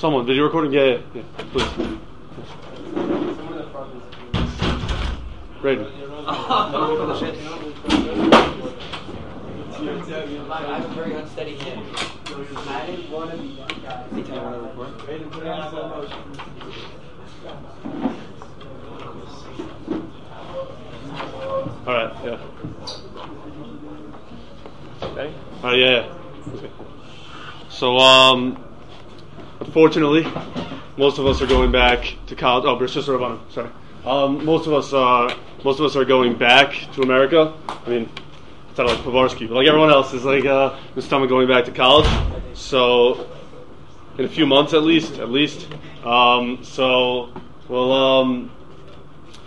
Someone, video recording? Yeah, yeah, yeah. Please. Ready. I have a very unsteady hand. I didn't want to be that guy. You tell me when I record? All right, yeah. Okay. All right, yeah, yeah. Okay. So, um, unfortunately, most of us are going back to college. Oh, British Sister Rabbanim, sorry. Um, most of us, uh, most of us are going back to America. I mean, it's not like Pavarsky, but like everyone else is like uh, this time going back to college. So, in a few months at least, at least. Um, so, well, um,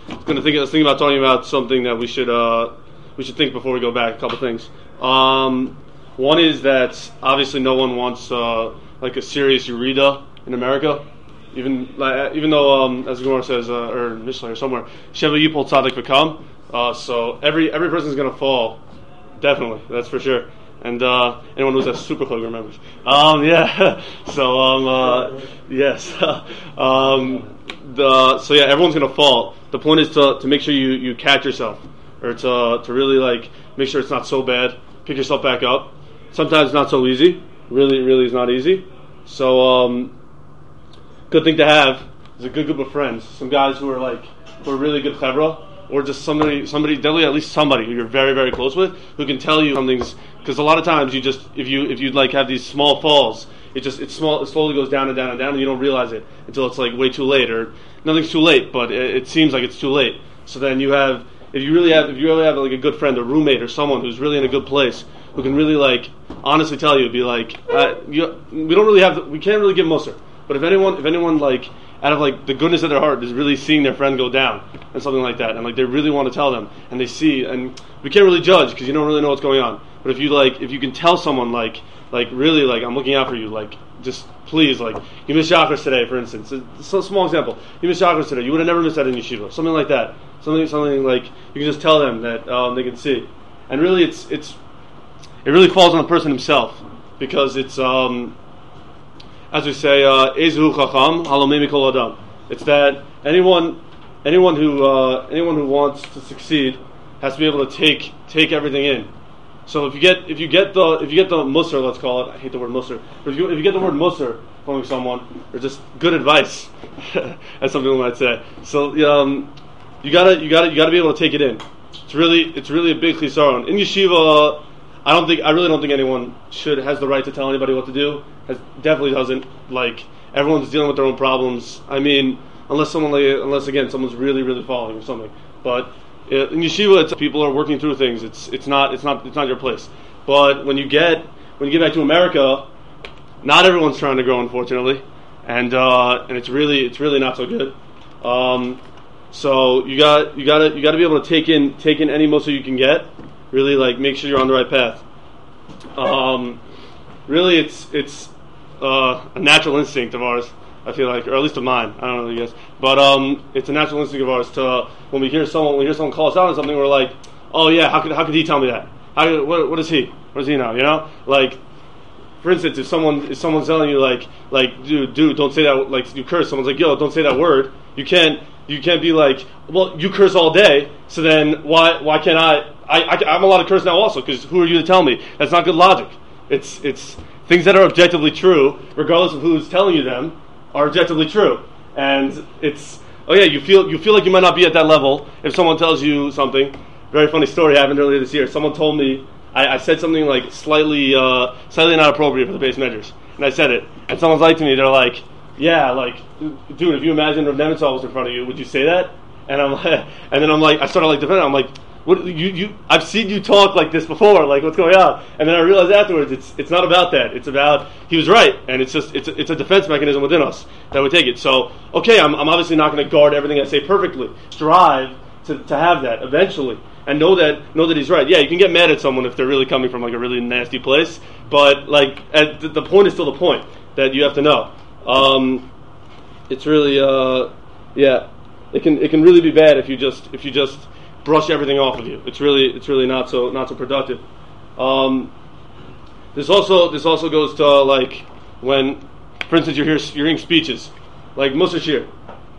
I was gonna think. I was thinking about talking about something that we should uh, we should think before we go back. A couple things. Um, one is that obviously no one wants uh, like a serious Urida in America. Even like, even though um, as Gemara says uh, or Mishnah or somewhere, Sheva Yipol Tzadik become. Uh, so every every person is gonna fall, definitely. That's for sure. And uh, anyone who's a super club remembers. Um, yeah. so um, uh, yes. um, the so yeah, everyone's gonna fall. The point is to, to make sure you, you catch yourself, or to to really like make sure it's not so bad. Pick yourself back up. Sometimes it's not so easy. Really, really is not easy. So um, good thing to have is a good group of friends. Some guys who are like who are really good chevra, or just somebody somebody definitely at least somebody who you're very very close with who can tell you something's because a lot of times you just if you if you like have these small falls it just it small it slowly goes down and down and down and you don't realize it until it's like way too late or nothing's too late but it, it seems like it's too late so then you have if you really have if you really have like a good friend a roommate or someone who's really in a good place who can really like honestly tell you be like uh, you, we don't really have we can't really give Musar but if anyone if anyone like out of like the goodness of their heart is really seeing their friend go down and something like that and like they really want to tell them and they see and we can't really judge because you don't really know what's going on. But if you like if you can tell someone like like really like I'm looking out for you like just please like you missed shacharis today for instance. It's a small example. You missed shacharis today. You would have never missed that in yeshiva. Something like that. Something something like you can just tell them that um, they can see. And really it's it's it really falls on the person himself because it's um, as we say, Ezu Chacham Halomimi Kol Adam. It's that anyone, anyone who uh, anyone who wants to succeed has to be able to take take everything in. So if you get if you get the if you get the mussar, let's call it. I hate the word mussar, but if you if you get the word mussar from someone, or just good advice, as some people might say. So um, you gotta you gotta you gotta be able to take it in. It's really it's really a big chisaron in yeshiva. I don't think I really don't think anyone should has the right to tell anybody what to do. Has, definitely doesn't. Like everyone's dealing with their own problems. I mean, unless someone like, unless again someone's really really falling or something. But uh, in yeshiva, people are working through things. It's it's not it's not it's not your place. But when you get when you get back to America, not everyone's trying to grow, unfortunately, and uh, and it's really it's really not so good. Um, so you got you got to you got to be able to take in take in any mussar you can get really like make sure you're on the right path. Um, really, it's it's uh, a natural instinct of ours. I feel like, or at least of mine. I don't know, I guess, but um, it's a natural instinct of ours to when we hear someone, when we hear someone call us out on something, we're like, oh yeah, how could how could he tell me that? How what what is he? What does he know? You know, like for instance, if someone if someone's telling you like like dude dude don't say that like you curse, someone's like yo don't say that word. You can't you can't be like well you curse all day, so then why why can't I I, am allowed to curse now also because who are you to tell me? That's not good logic. It's, it's things that are objectively true, regardless of who's telling you them, are objectively true. And it's, oh yeah, you feel, you feel like you might not be at that level if someone tells you something. Very funny story happened earlier this year. Someone told me, I, I said something like slightly, uh, slightly not appropriate for the beis medrash. And I said it. And someone's like to me, they're like, yeah, like, dude, if you imagine Rav Nebenzahl was in front of you, would you say that? And I'm like, and then I'm like, I started like defending. I'm like, what you you I've seen you talk like this before. Like, what's going on? And then I realized afterwards, it's it's not about that. It's about he was right, and it's just it's a, it's a defense mechanism within us that would take it. So, okay, I'm I'm obviously not going to guard everything I say perfectly. Strive to, to have that eventually, and know that know that he's right. Yeah, you can get mad at someone if they're really coming from like a really nasty place, but like at the, the point is still the point that you have to know. Um, it's really uh, yeah, it can it can really be bad if you just if you just brush everything off of you. It's really it's really not so not so productive. Um, this also this also goes to uh, like when, for instance, you're, hear, you're hearing speeches like Musashir.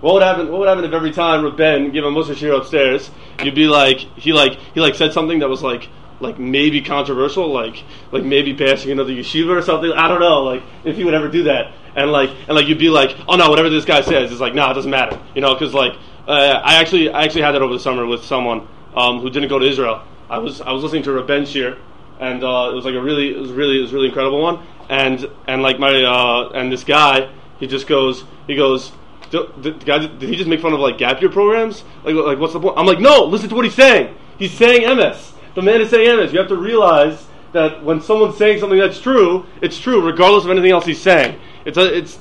What would happen? What would happen if every time with Ben gave a Musashir upstairs, you'd be like he like he like said something that was like like maybe controversial, like like maybe passing another yeshiva or something. I don't know, like if he would ever do that, and like and like you'd be like, oh no, whatever this guy says is like, nah, it doesn't matter, you know, because like uh, I actually I actually had that over the summer with someone um, who didn't go to Israel. I was I was listening to Ben Shir, and uh, it was like a really it was really it was really incredible one, and and like my uh, and this guy he just goes he goes. The guy, did he just make fun of like gap year programs? Like, like what's the point? I'm like, no, listen to what he's saying. He's saying emes. The man is saying emes. You have to realize that when someone's saying something that's true, it's true regardless of anything else he's saying. It's a, it's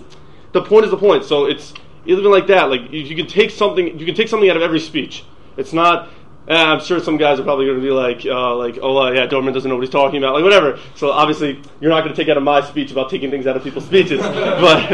the point is the point. So it's even like that. Like you, you can take something, you can take something out of every speech. It's not. Eh, I'm sure some guys are probably going to be like, uh, like, oh uh, yeah, Doberman doesn't know what he's talking about, like whatever. So obviously, you're not going to take out of my speech about taking things out of people's speeches. but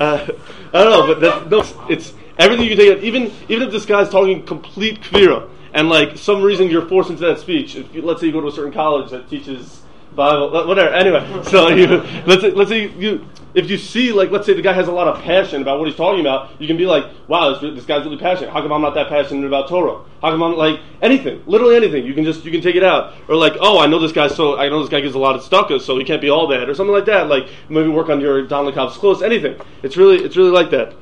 uh, I don't know. But that's, no, it's everything you take out. Even even if this guy's talking complete kfira, and like some reason you're forced into that speech. If you, let's say you go to a certain college that teaches Bible, whatever. Anyway, so you let's let's say you if you see like let's say the guy has a lot of passion about what he's talking about, you can be like, wow, this, this guy's really passionate. How come I'm not that passionate about Torah? How come I'm like anything, literally anything? You can just you can take it out, or like, oh, I know this guy, so I know this guy gives a lot of stucco, so he can't be all that, or something like that. Like maybe work on your dan lekaf zechus, anything. It's really it's really like that.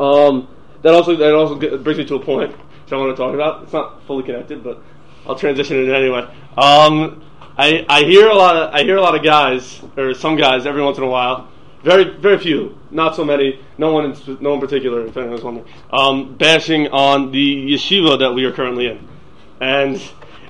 Um, that also that also brings me to a point which I want to talk about. It's not fully connected, but I'll transition it anyway. Um, I, I hear a lot of I hear a lot of guys or some guys every once in a while, very very few, not so many, no one in, no one particular, if anyone's wondering, um, bashing on the yeshiva that we are currently in, and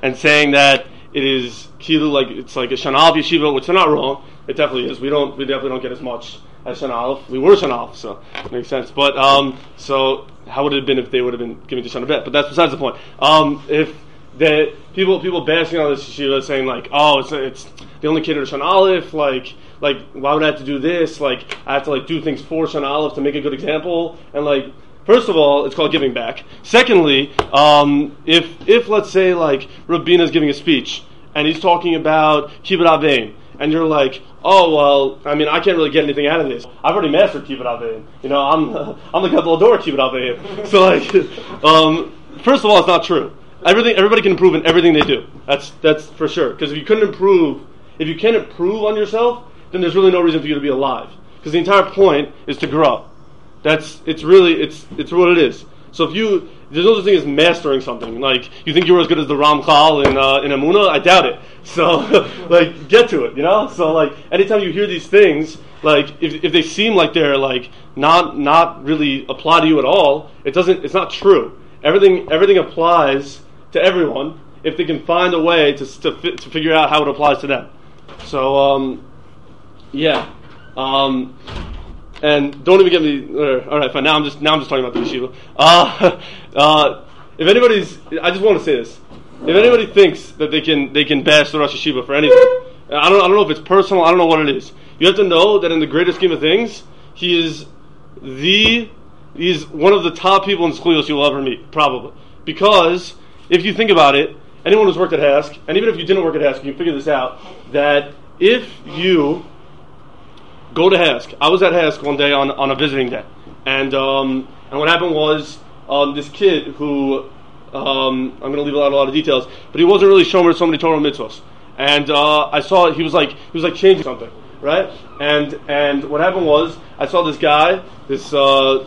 and saying that it is like it's like a shanal yeshiva, which they're not wrong. It definitely is. We don't we definitely don't get as much as Shana Aleph. We were Shana Aleph, so it makes sense. But um, so how would it have been if they would have been giving to Shana Bet? But that's besides the point. Um, if that people people bashing on this yeshiva saying like, oh, it's it's the only kid at Shan Aleph, like like why would I have to do this? Like I have to like do things for Shan Aleph to make a good example, and like first of all, it's called giving back. Secondly, um, if if let's say like Rav Bina is giving a speech and he's talking about kibbud av va'em, and you're like, oh well, I mean, I can't really get anything out of this. I've already mastered kibbud av va'em. You know, I'm I'm the gadol hador kibbut avein. So like, um, first of all, it's not true. Everything, everybody can improve in everything they do. That's that's for sure. Because if you couldn't improve, if you can't improve on yourself, then there's really no reason for you to be alive. Because the entire point is to grow. That's it's really it's it's what it is. So if you there's no such thing as mastering something. Like you think you're as good as the Ramchal in uh, in Emunah, I doubt it. So like get to it, you know. So like anytime you hear these things, like if if they seem like they're like not not really apply to you at all, it doesn't. It's not true. Everything everything applies to everyone if they can find a way to, to, fi- to figure out how it applies to them. So, um, yeah. Um, and don't even get me. Uh, all right, fine. Now I'm just now I'm just talking about the yeshiva. Uh, uh, if anybody's, I just want to say this. If anybody thinks that they can they can bash the Rosh Yeshiva for anything, I don't I don't know if it's personal. I don't know what it is. You have to know that in the greater scheme of things, he is the he's one of the top people in schools you'll ever meet, probably because if you think about it, anyone who's worked at HASC, and even if you didn't work at HASC, you can figure this out, that if you go to HASC, I was at HASC one day on, on a visiting day, and, um, and what happened was um, this kid who, um, I'm going to leave out a lot of details, but he wasn't really showing so many Torah mitzvahs. And uh, I saw he was like he was like changing something, right? And and what happened was I saw this guy, this uh,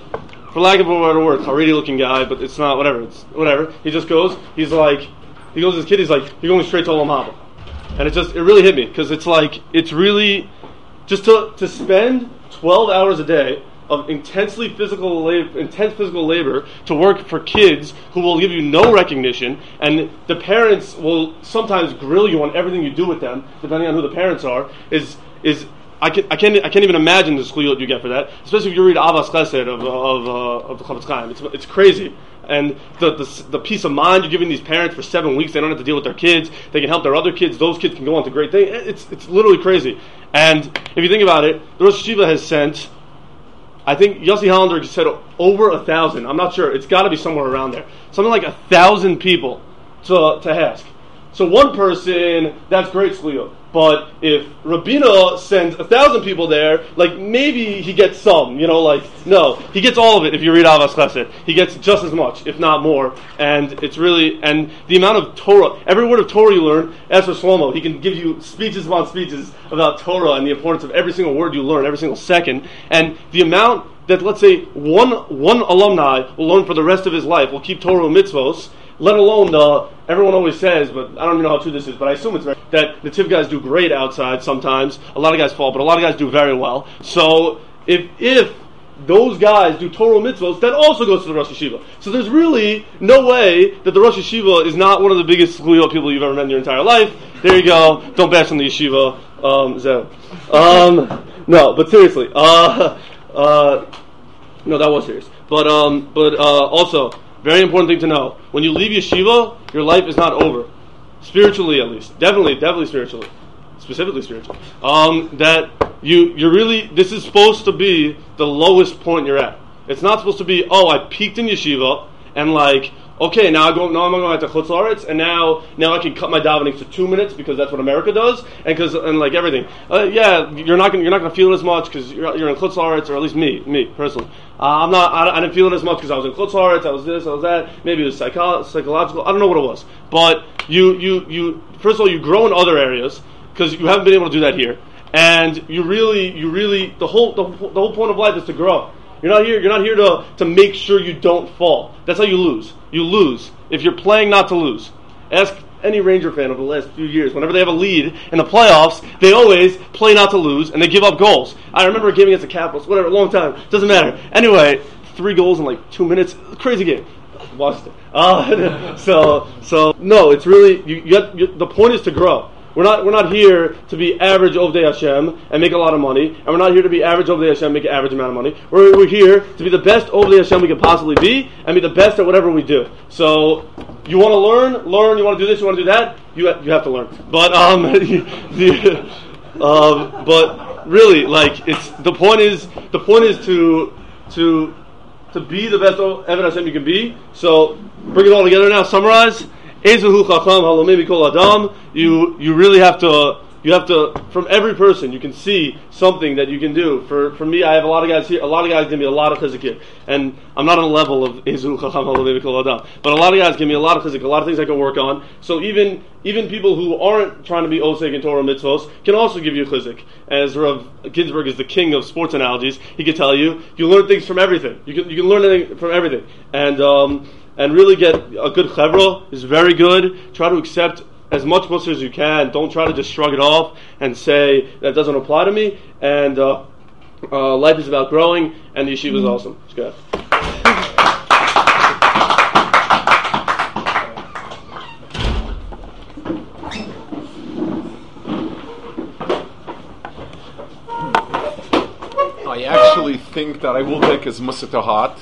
for lack of a better word, Haredi looking guy, but it's not, whatever, it's whatever. He just goes, he's like, he goes, this kid, he's like, you're going straight to Olam Haba. And it just, it really hit me, because it's like, it's really, just to, to spend 12 hours a day of intensely physical labor, intense physical labor to work for kids who will give you no recognition, and the parents will sometimes grill you on everything you do with them, depending on who the parents are. Is is I, can, I can't I can't even imagine the zechuyot you get for that, especially if you read Ahavas Chesed of of, uh, of the Chofetz Chaim. It's it's crazy. And the, the, the peace of mind you're giving these parents for seven weeks, they don't have to deal with their kids. They can help their other kids. Those kids can go on to great things. It's, it's literally crazy. And if you think about it, the Rosh Yeshiva has sent I think Yossi Hollander said over a thousand. I'm not sure. It's got to be somewhere around there. Something like a thousand people to to HASC. So one person, that's great, Sliyo. But if Rav Bina sends a thousand people there, like maybe he gets some, you know, like no, he gets all of it. If you read Ahavas Chesed, he gets just as much, if not more. And it's really and the amount of Torah, every word of Torah you learn. As for Shlomo, he can give you speeches upon speeches about Torah and the importance of every single word you learn, every single second, and the amount that let's say one one alumni will learn for the rest of his life will keep Torah mitzvos let alone the everyone always says, but I don't even know how true this is, but I assume it's very, that the TIV guys do great outside sometimes. A lot of guys fall, but a lot of guys do very well. So if if those guys do Torah mitzvahs, that also goes to the Rosh Yeshiva. So there's really no way that the Rosh Yeshiva is not one of the biggest Shluyot people you've ever met in your entire life. There you go. Don't bash on the yeshiva. Um, so, um, no, but seriously, uh, uh, no, that was serious. But um, but uh, also, very important thing to know. When you leave yeshiva, your life is not over. Spiritually, at least. Definitely, definitely spiritually. Specifically spiritually. Um, that you, you're really, this is supposed to be the lowest point you're at. It's not supposed to be, oh, I peaked in yeshiva, and like, okay, now I go, now I'm going to Chutz La'aretz, and now, now I can cut my davening to two minutes because that's what America does, and because and like everything. Uh, yeah, you're not gonna, you're not going to feel it as much because you're, you're in Chutz or at least me, me personally. Uh, I'm not, I, I, didn't feel it as much because I was in La'aretz, I was this, I was that. Maybe it was psycho- psychological. I don't know what it was, but you, you, you. First of all, you grow in other areas because you haven't been able to do that here, and you really, you really, the whole, the, the whole point of life is to grow. You're not here. You're not here to, to make sure you don't fall. That's how you lose. You lose if you're playing not to lose. Ask any Ranger fan over the last few years. Whenever they have a lead in the playoffs, they always play not to lose and they give up goals. I remember a game against the Capitals. Whatever, long time. Doesn't matter. Anyway, three goals in like two minutes. Crazy game. Watched it. Uh, so so no, it's really you, you, have, you, the point is to grow. We're not, we're not here to be average Ovdei Hashem and make a lot of money, and we're not here to be average Ovdei Hashem and make an average amount of money. We're, we're here to be the best Ovdei Hashem we can possibly be and be the best at whatever we do. So, you want to learn, learn, you want to do this, you want to do that, you, you have to learn. But, um, the, um, but really, like, it's, the point is, the point is to, to, to be the best Eved Hashem you can be. So, bring it all together now, summarize. You you really have to you have to from every person you can see something that you can do. For for me, I have a lot of guys here. A lot of guys give me a lot of chizik and I'm not on the level of Chacham Adam, but a lot of guys give me a lot of chizik, a lot of things I can work on. So even even people who aren't trying to be oseg and Torah mitzvos can also give you chizik. As Rav Ginsburg is the king of sports analogies, he can tell you you learn things from everything. You can you can learn anything from everything, and. Um, and really get a good chevra is very good. Try to accept as much mussar as you can. Don't try to just shrug it off and say that doesn't apply to me. And uh, uh, life is about growing, and the yeshiva is awesome. It's good. I actually think that I will take his mussar to heart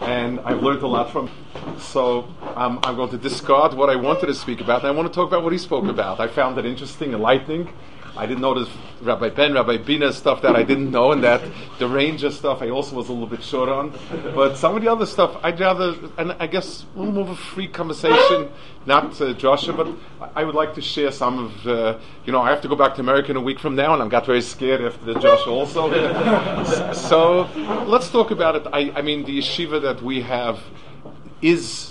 and I've learned a lot from. So um, I'm going to discard what I wanted to speak about, and I want to talk about what he spoke about. I found it interesting, enlightening. I didn't notice Rabbi Ben, Rabbi Bina stuff that I didn't know, and that the Ranger stuff I also was a little bit short on. But some of the other stuff, I'd rather, and I guess a little more of a free conversation, not uh, Joshua, but I would like to share some of, uh, you know, I have to go back to America in a week from now, and I got very scared after the Joshua also. so let's talk about it. I, I mean, the yeshiva that we have is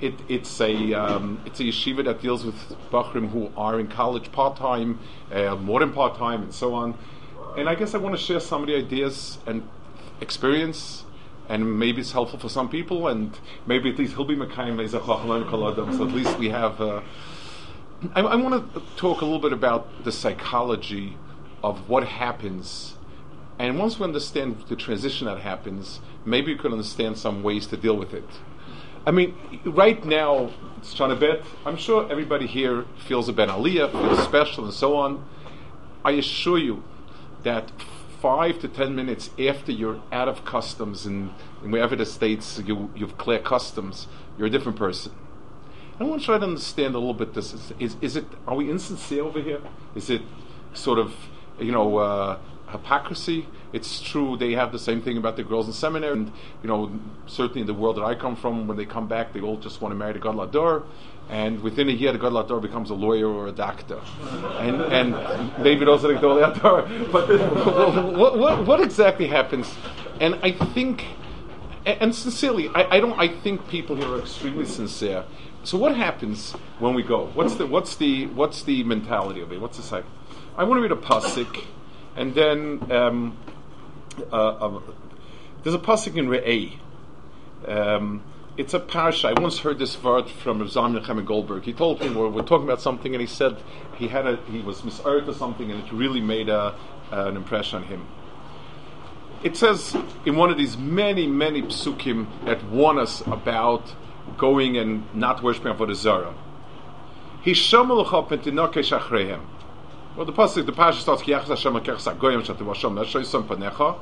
it, it's a um, it's a yeshiva that deals with bachrim who are in college part time, uh, more than part time, and so on. And I guess I want to share some of the ideas and experience, and maybe it's helpful for some people, and maybe at least he'll be mekayim So at least we have. Uh, I, I want to talk a little bit about the psychology of what happens And once we understand the transition that happens, maybe we can understand some ways to deal with it. I mean, right now, it's trying to bet. I'm sure everybody here feels a Ben Aliyah, feels special, and so on. I assure you that five to ten minutes after you're out of customs and, wherever the states you, you've cleared customs, you're a different person. I want to try to understand a little bit this. Is, is, is it, are we insincere over here? Is it sort of, you know, uh, hypocrisy? It's true they have the same thing about the girls in seminary, and, you know, certainly in the world that I come from, when they come back, they all just want to marry the Gadol Hador and within a year the Gadol Hador becomes a lawyer or a doctor, and and maybe are the Gadol Hador. But what, what, what exactly happens? And I think, and sincerely, I, I don't. I think people here are extremely sincere. So what happens when we go? What's the what's the what's the mentality of it? What's the cycle? I want to read a pasuk, and then um, uh, uh, there's a pasuk in Re'eh. Um, it's a parsha. I once heard this word from Zalman Nechemia Goldberg. He told me we're, we're, talking about something, and he said he had a he was misheard or something, and it really made a, uh, an impression on him. It says in one of these many many psukim that warn us about going and not worshiping avodah zarah. Hishamulucha pentinokesh achreihem. Well, the pasuk, the parsha starts Kiyachas Hashem Lekechas Goyim Shatim Hashem Neshoy Panecha.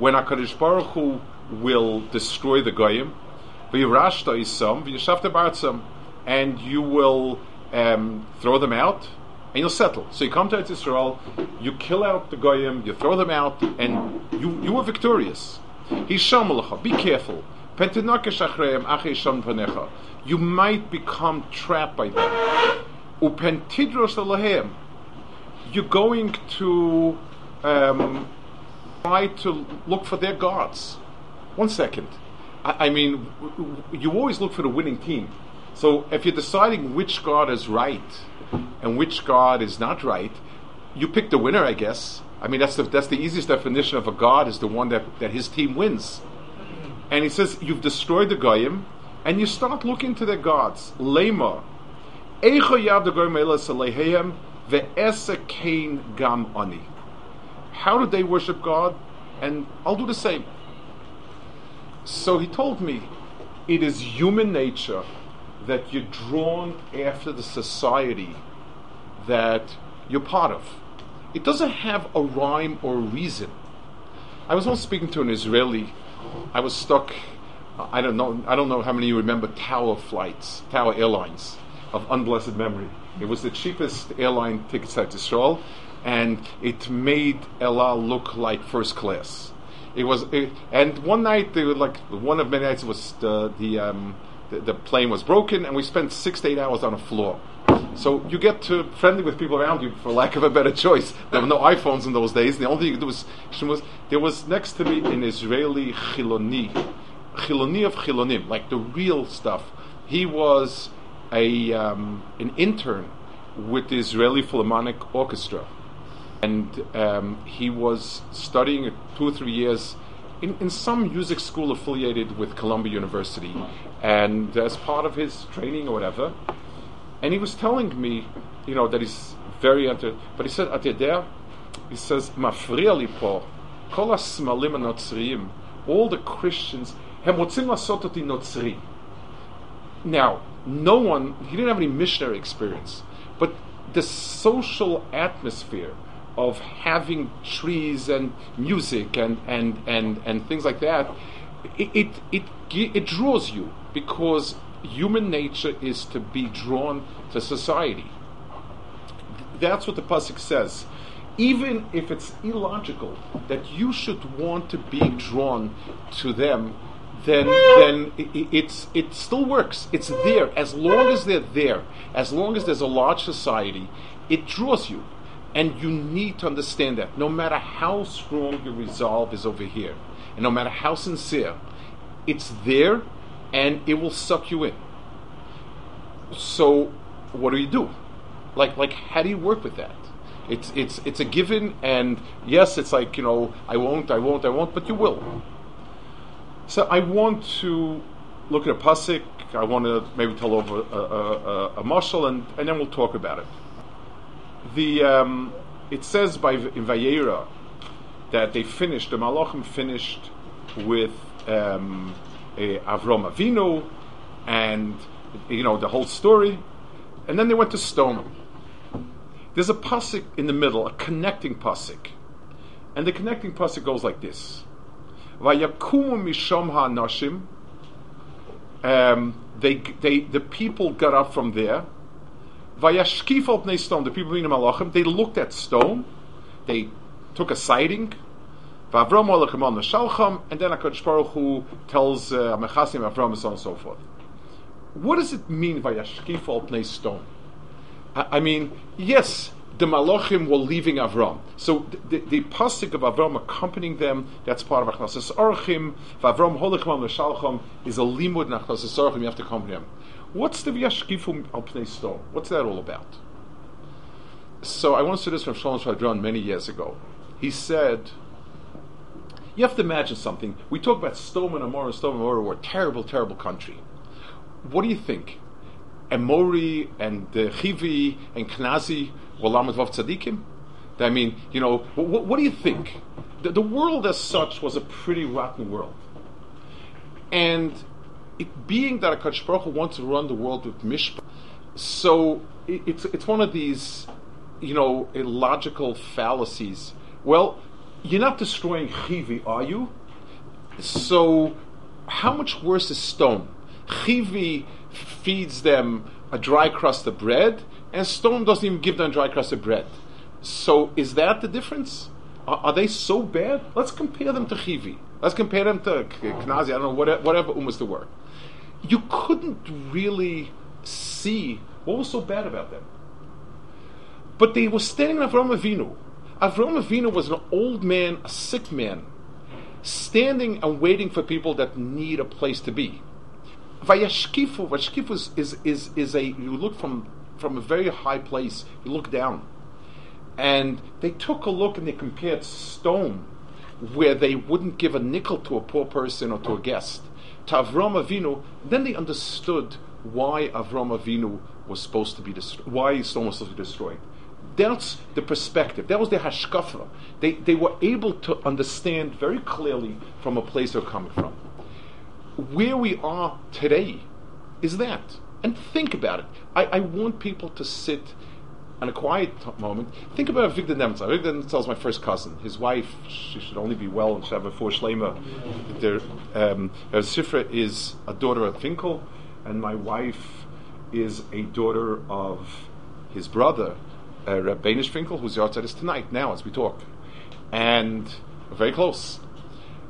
When Hakadosh Baruch Hu will destroy the goyim, v'yirashta isam v'yishavta bartzam, and you will um, throw them out and you'll settle. So you come to Israel, you kill out the goyim, you throw them out, and you you are victorious. Be careful. You might become trapped by them. You're going to um, try to look for their gods. One second. I, I mean, you always look for the winning team. So if you're deciding which God is right and which God is not right, you pick the winner, I guess. I mean, that's the, that's the easiest definition of a God is the one that, that his team wins. And he says, you've destroyed the Goyim, and you start looking to their gods. Lema. Gam ani. How do they worship God? And I'll do the same. So he told me, it is human nature that you're drawn after the society that you're part of. It doesn't have a rhyme or a reason. I was once speaking to an Israeli. I was stuck. I don't know. I don't know how many you remember Tower flights, Tower Airlines of unblessed memory. It was the cheapest airline tickets to Israel, and it made El Al look like first class. It was, it, and one night, they were like one of many nights, was the the, um, the, the plane was broken, and we spent six to eight hours on the floor. So you get to friendly with people around you, for lack of a better choice. There were no iPhones in those days. The only thing you could do was there was next to me an Israeli chiloni, chiloni of chilonim, like the real stuff. He was a um, an intern with the Israeli Philharmonic Orchestra and um, he was studying two or three years in, in some music school affiliated with Columbia University, and as part of his training or whatever, and he was telling me, you know, that he's very into. But he said, "At the there, he says, mafriali po, kol smalim notzriim, all the Christians, hem rotzim lasototi notzri." Now, no one, he didn't have any missionary experience, but the social atmosphere of having trees and music and, and, and, and things like that, it, it, it, it draws you because human nature is to be drawn to society. That's what the Pasuk says. Even if it's illogical that you should want to be drawn to them, then then it, it's it still works. It's there as long as they're there. As long as there's a large society, it draws you. And you need to understand that no matter how strong your resolve is over here, and no matter how sincere, it's there and it will suck you in. So, what do you do? Like, like, how do you work with that? It's, it's, it's a given, and yes, it's like, you know, I won't, I won't, I won't, but you will. So, I want to look at a pasuk. I want to maybe tell over a, a, a, a mashal, and, and then we'll talk about it the um, it says by in Vayera that they finished, the Malachim finished with um, Avram Avinu and, you know, the whole story. And then they went to Sedom him. There's a pasuk in the middle, a connecting pasuk. And the connecting pasuk goes like this. Vayakumu mishom ha'anashim. Um, they, they, the people got up from there. Vayashkif al pnei Sedom. The people in malachim. They looked at Sedom. They took a sighting. Vavram alachem on the shalcham, and then Hakadosh Baruch Hu tells uh, Mechasim Avram and so on and so forth. What does it mean vayashkif al pnei Sedom? I mean, yes, the Malachim were leaving Avram. So the, the, the pasuk of Avram accompanying them, that's part of Achnasas Orchim. Avram Holichem L'Shalcham is a limud in Achnasas Orchim, you have to accompany him. What's the Vyashkifu al Pnei Sedom? What's that all about? So I once heard this from Shalom Schwadron many years ago. He said, you have to imagine something. We talk about Sedom and Amor and Sedom and Amor were a terrible, terrible country. What do you think? Emori and uh, Chivi and Knazi were Lamed Vav Tzadikim? I mean, you know, what, what do you think? The, the, world as such was a pretty rotten world. And it, being that a Baruch Hu wants to run the world with Mishpah, so it, it's, it's one of these, you know, illogical fallacies. Well, you're not destroying Chivi, are you? So, how much worse is Sedom? Chivi feeds them a dry crust of bread, and Sedom doesn't even give them dry crust of bread. So is that the difference? Are, are they so bad? Let's compare them to Chivi. Let's compare them to Knazi. I don't know whatever, whatever umas there were. You couldn't really see what was so bad about them. But they were standing in Avram Avinu. Avram Avinu was an old man, a sick man, standing and waiting for people that need a place to be. Vayashkifu, Vayashkifu is, is, is, is a, you look from, from a very high place, you look down. And they took a look and they compared Sedom, where they wouldn't give a nickel to a poor person or to a guest, to Avram Avinu. Then they understood why Avram Avinu was supposed to be destroyed, why Sedom was supposed to be destroyed. That's the perspective. That was their hashkafa. They, they were able to understand very clearly from a place they're coming from where we are today is that. And think about it. I, I want people to sit in a quiet t- moment. Think about Avigdor Nebenzahl. Avigdor Nebenzahl is my first cousin. His wife, she should only be well and she have a four shlema. Um, her Sifra is a daughter of Finkel, and my wife is a daughter of his brother, uh, Reb Beinish Finkel, who's the outside is tonight, now as we talk. And very close.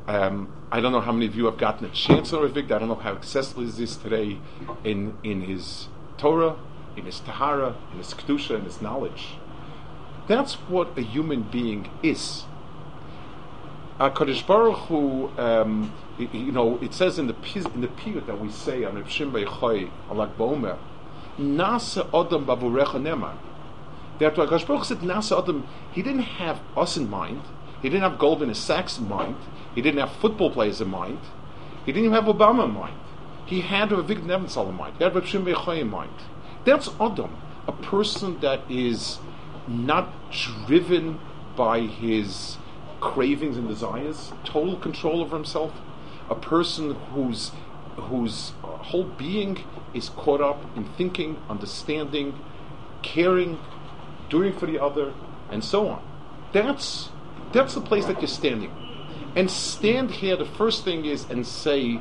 Um, I don't know how many of you have gotten a chance to Rav I don't know how accessible is this today in, in his Torah, in his Tahara, in his Kedusha, in his knowledge. That's what a human being is. A HaKadosh Baruch Hu, um, you know, it says in the in the period that we say on Rav Shimon bar Yochai, Alak Bomer, Nasa Adam Bavurecha Nemar. That HaKadosh Baruch said Nasa Adam, he didn't have us in mind, he didn't have gold in his sacks in mind, he didn't have football players in mind. He didn't even have Obama in mind. He had Avigdor Nebenzahl in mind. He had Reb Shimon in mind. That's Adam, a person that is not driven by his cravings and desires, total control over himself, a person whose whose whole being is caught up in thinking, understanding, caring, doing for the other, and so on. That's that's the place that you're standing and stand here, the first thing is, and say,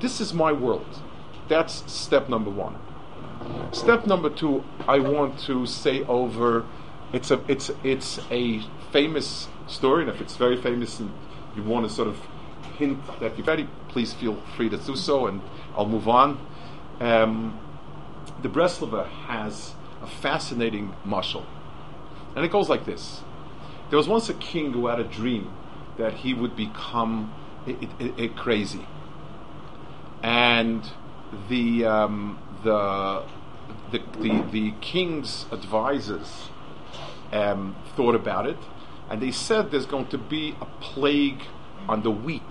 This is my world. That's step number one. Step number two, I want to say over it's a it's it's a famous story, and if it's very famous and you want to sort of hint that you're ready, please feel free to do so, and I'll move on. Um, the Breslover has a fascinating mashal, and it goes like this: There was once a king who had a dream that he would become it crazy. And the, um, the, the, the, the, king's advisors um, thought about it, and they said there's going to be a plague on the wheat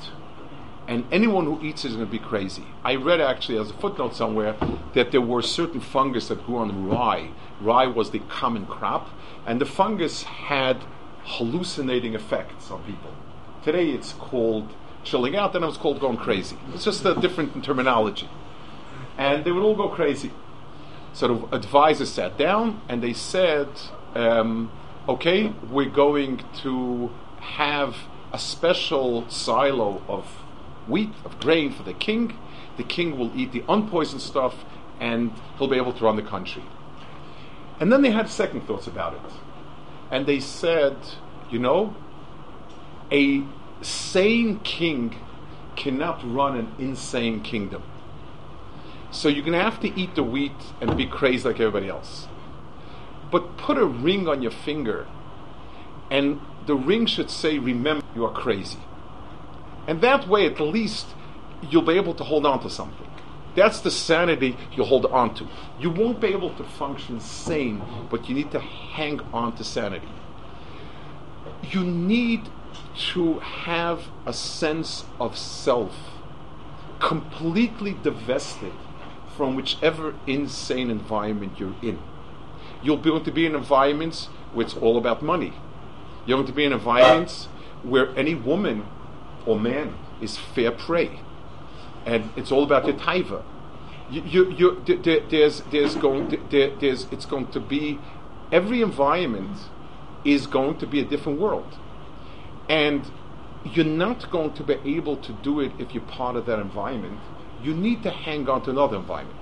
and anyone who eats it is going to be crazy. I read actually as a footnote somewhere that there were certain fungus that grew on rye. Rye was the common crop, and the fungus had hallucinating effects on people. Today it's called chilling out, then it was called going crazy. It's just a different terminology. And they would all go crazy. So the advisors sat down and they said, um, okay, we're going to have a special silo of wheat, of grain for the king. The king will eat the unpoisoned stuff and he'll be able to run the country. And then they had second thoughts about it. And they said, you know, a sane king cannot run an insane kingdom. So you're going to have to eat the wheat and be crazy like everybody else. But put a ring on your finger, and the ring should say, Remember, you are crazy. And that way, at least, you'll be able to hold on to something. That's the sanity you hold on to. You won't be able to function sane, but you need to hang on to sanity. You need to have a sense of self completely divested from whichever insane environment you're in. You'll be able to be in environments where it's all about money. You're going to be in environments where any woman or man is fair prey, and it's all about your taiva. You, you, you, there, there's, there's going, there, there's, it's going to be every environment is going to be a different world, and you're not going to be able to do it if you're part of that environment. You need to hang on to another environment.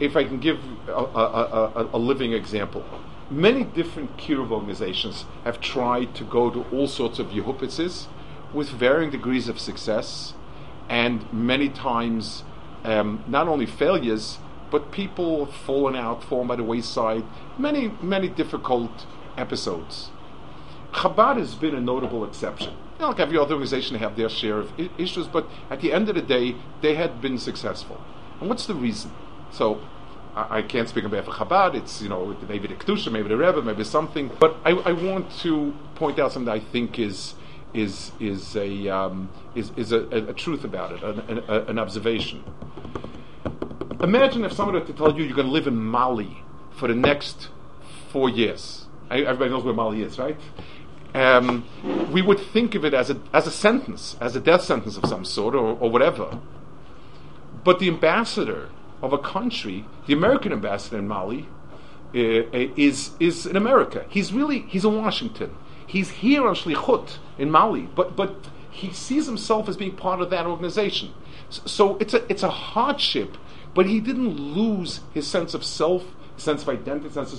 If I can give a, a, a, a living example, many different Kiruv organizations have tried to go to all sorts of Yehupitzes with varying degrees of success and many times um, not only failures, but people falling out, falling by the wayside, many, many difficult episodes. Chabad has been a notable exception. You know, like every other organization, have their share of I- issues, but at the end of the day, they had been successful. And what's the reason? So, I, I can't speak on behalf of Chabad. It's you know maybe the Kedusha, maybe the Rebbe, maybe something. But I, I want to point out something I think is is is a um, is is a, a, a, truth about it, an, an, an observation. Imagine if someone were to tell you you're going to live in Mali for the next four years. Everybody knows where Mali is, right? Um, we would think of it as a, as a sentence, as a death sentence of some sort, or, or whatever. But the ambassador of a country, the American ambassador in Mali, uh, is is in America. He's really he's in Washington. He's here on shlichut in Mali, but but he sees himself as being part of that organization. So it's a it's a hardship, but he didn't lose his sense of self, sense of identity, sense of